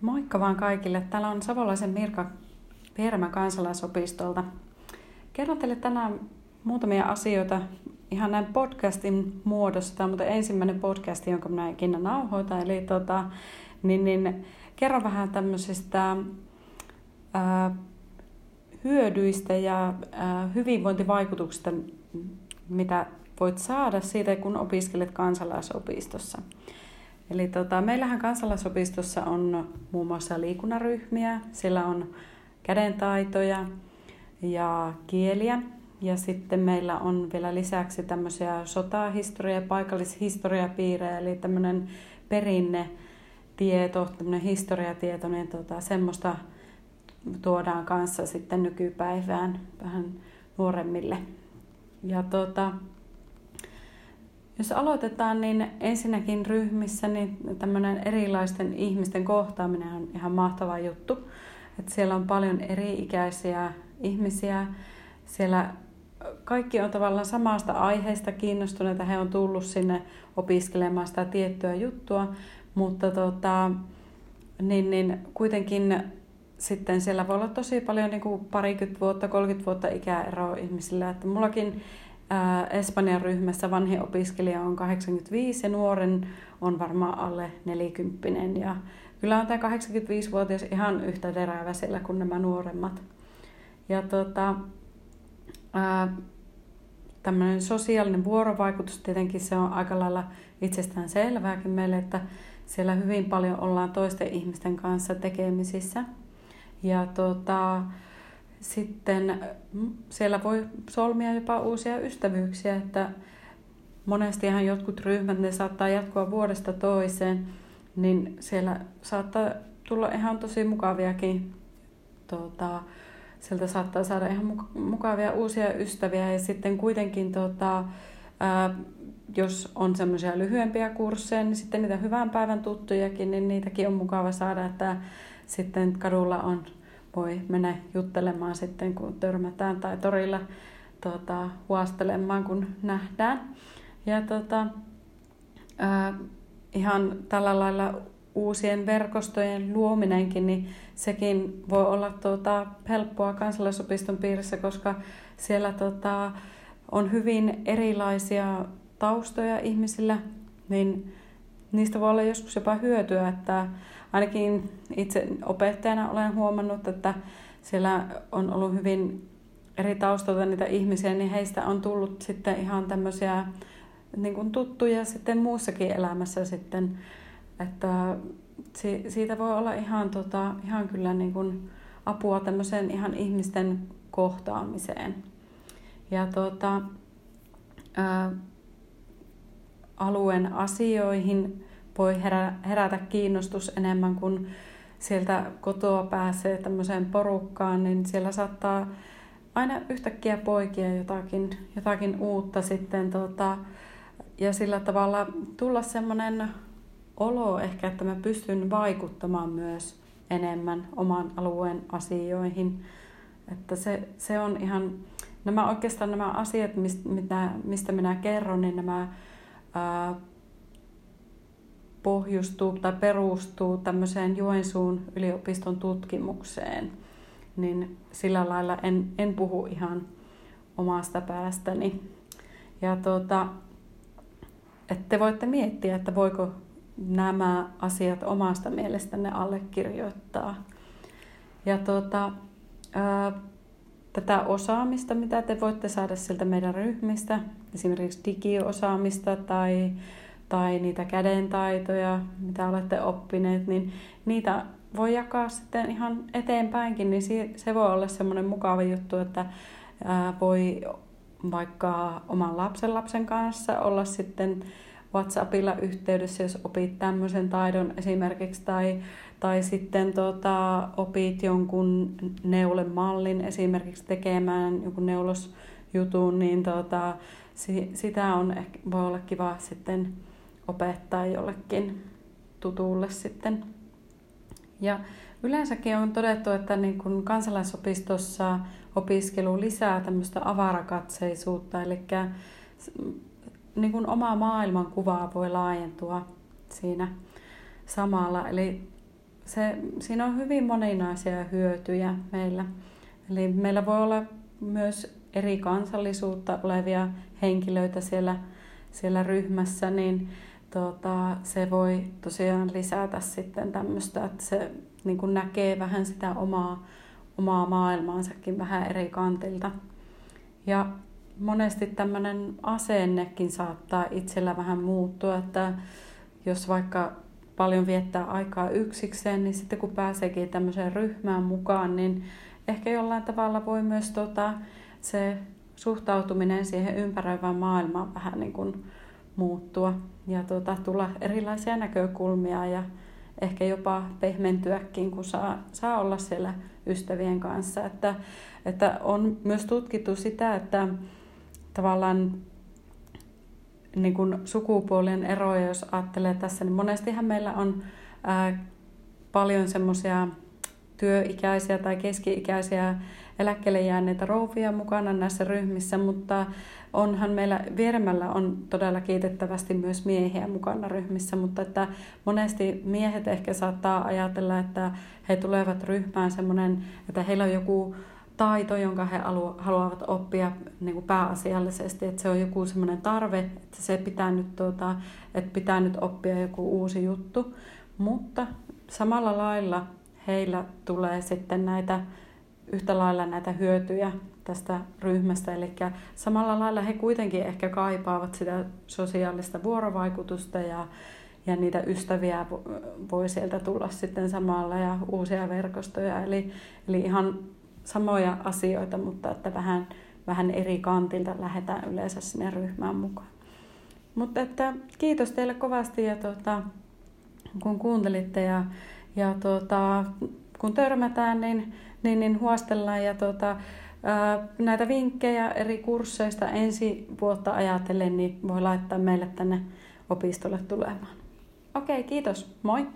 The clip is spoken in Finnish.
Moikka vaan kaikille. Täällä on Savolaisen Mirka Vieremä kansalaisopistolta. Kerron teille tänään muutamia asioita ihan näin podcastin muodossa. Tämä on ensimmäinen podcast, jonka minä ikinä nauhoitan. Eli tota, niin, niin, kerron vähän tämmöisistä ää, hyödyistä ja ää, hyvinvointivaikutuksista, mitä voit saada siitä, kun opiskelet kansalaisopistossa. Eli tota, meillähän kansalaisopistossa on muun muassa liikunnaryhmiä, siellä on kädentaitoja ja kieliä. Ja sitten meillä on vielä lisäksi tämmöisiä sotahistoria- ja paikallishistoriapiirejä, eli tämmöinen perinnetieto, tämmöinen historiatieto, niin tota, semmoista tuodaan kanssa sitten nykypäivään vähän nuoremmille. Ja tota, jos aloitetaan, niin ensinnäkin ryhmissä niin tämmöinen erilaisten ihmisten kohtaaminen on ihan mahtava juttu. Että siellä on paljon eri-ikäisiä ihmisiä. Siellä kaikki on tavallaan samasta aiheesta kiinnostuneita. He on tullut sinne opiskelemaan sitä tiettyä juttua, mutta tota, niin, niin kuitenkin sitten siellä voi olla tosi paljon niin kuin parikymmentä vuotta, 30 vuotta ikäeroa ihmisillä. Että mullakin Espanjan ryhmässä vanhin opiskelija on 85 ja nuoren on varmaan alle 40. Ja kyllä on tämä 85-vuotias ihan yhtä terävä siellä kuin nämä nuoremmat. Ja tota, tämmöinen sosiaalinen vuorovaikutus, tietenkin se on aika lailla itsestään selvääkin meille, että siellä hyvin paljon ollaan toisten ihmisten kanssa tekemisissä. Ja tota, sitten mm, siellä voi solmia jopa uusia ystävyyksiä, että monestihan jotkut ryhmät, ne saattaa jatkua vuodesta toiseen, niin siellä saattaa tulla ihan tosi mukaviakin, tuota, sieltä saattaa saada ihan mukavia uusia ystäviä ja sitten kuitenkin tuota, ää, jos on semmoisia lyhyempiä kursseja, niin sitten niitä hyvän päivän tuttujakin, niin niitäkin on mukava saada, että sitten kadulla on voi mennä juttelemaan sitten, kun törmätään tai torilla tota, huostelemaan, kun nähdään. Ja tota, ää, ihan tällä lailla uusien verkostojen luominenkin, niin sekin voi olla tuota, helppoa kansalaisopiston piirissä, koska siellä tota, on hyvin erilaisia taustoja ihmisillä, niin niistä voi olla joskus jopa hyötyä, että ainakin itse opettajana olen huomannut, että siellä on ollut hyvin eri taustalta niitä ihmisiä, niin heistä on tullut sitten ihan tämmöisiä niin kuin tuttuja sitten muussakin elämässä sitten, että siitä voi olla ihan, tota, ihan kyllä niin kuin apua tämmöiseen ihan ihmisten kohtaamiseen. Ja tota, ää, alueen asioihin voi herätä kiinnostus enemmän kuin sieltä kotoa pääsee tämmöiseen porukkaan, niin siellä saattaa aina yhtäkkiä poikia jotakin, jotakin uutta sitten tota, ja sillä tavalla tulla semmoinen olo ehkä, että mä pystyn vaikuttamaan myös enemmän oman alueen asioihin. Että se, se on ihan, nämä oikeastaan nämä asiat, mistä, mistä minä kerron, niin nämä pohjustuu tai perustuu tämmöiseen Joensuun yliopiston tutkimukseen, niin sillä lailla en, en puhu ihan omasta päästäni. Ja tuota, että te voitte miettiä, että voiko nämä asiat omasta mielestänne allekirjoittaa. Ja tuota, ää, tätä osaamista, mitä te voitte saada sieltä meidän ryhmistä, esimerkiksi digiosaamista tai tai niitä kädentaitoja, mitä olette oppineet, niin niitä voi jakaa sitten ihan eteenpäinkin, niin se voi olla semmoinen mukava juttu, että voi vaikka oman lapsen lapsen kanssa olla sitten WhatsAppilla yhteydessä, jos opit tämmöisen taidon esimerkiksi, tai, tai sitten tota, opit jonkun neulemallin esimerkiksi tekemään jonkun neulosjutun, niin tota, sitä on ehkä, voi olla kiva sitten opettaa jollekin tutulle sitten. Ja yleensäkin on todettu, että niin kun kansalaisopistossa opiskelu lisää tämmöistä avarakatseisuutta, eli niin kun oma maailmankuva voi laajentua siinä samalla. Eli se, siinä on hyvin moninaisia hyötyjä meillä. Eli meillä voi olla myös eri kansallisuutta olevia henkilöitä siellä, siellä ryhmässä, niin tota, se voi tosiaan lisätä sitten tämmöistä, että se niin kuin näkee vähän sitä omaa, omaa maailmaansakin vähän eri kantilta. Ja monesti tämmöinen asennekin saattaa itsellä vähän muuttua, että jos vaikka paljon viettää aikaa yksikseen, niin sitten kun pääseekin tämmöiseen ryhmään mukaan, niin ehkä jollain tavalla voi myös tota, se suhtautuminen siihen ympäröivään maailmaan vähän niin kuin muuttua ja tota, tulla erilaisia näkökulmia ja ehkä jopa pehmentyäkin, kun saa, saa olla siellä ystävien kanssa. Että, että on myös tutkittu sitä, että tavallaan niin kuin sukupuolien eroja, jos ajattelee tässä, niin monestihan meillä on ää, paljon semmoisia työikäisiä tai keski-ikäisiä eläkkeelle jääneitä rouvia mukana näissä ryhmissä, mutta onhan meillä vieremällä on todella kiitettävästi myös miehiä mukana ryhmissä, mutta että monesti miehet ehkä saattaa ajatella, että he tulevat ryhmään semmoinen, että heillä on joku taito, jonka he haluavat oppia niin kuin pääasiallisesti, että se on joku semmoinen tarve, että se pitää nyt, tuota, että pitää nyt oppia joku uusi juttu, mutta samalla lailla heillä tulee sitten näitä yhtä lailla näitä hyötyjä tästä ryhmästä. Eli samalla lailla he kuitenkin ehkä kaipaavat sitä sosiaalista vuorovaikutusta ja, ja niitä ystäviä voi sieltä tulla sitten samalla ja uusia verkostoja. Eli, eli ihan samoja asioita, mutta että vähän, vähän eri kantilta lähdetään yleensä sinne ryhmään mukaan. Mutta että kiitos teille kovasti ja tuota, kun kuuntelitte ja, ja tuota, kun törmätään, niin, niin, niin huostellaan ja tuota, näitä vinkkejä eri kursseista ensi vuotta ajatellen, niin voi laittaa meille tänne opistolle tulemaan. Okei, kiitos. Moi!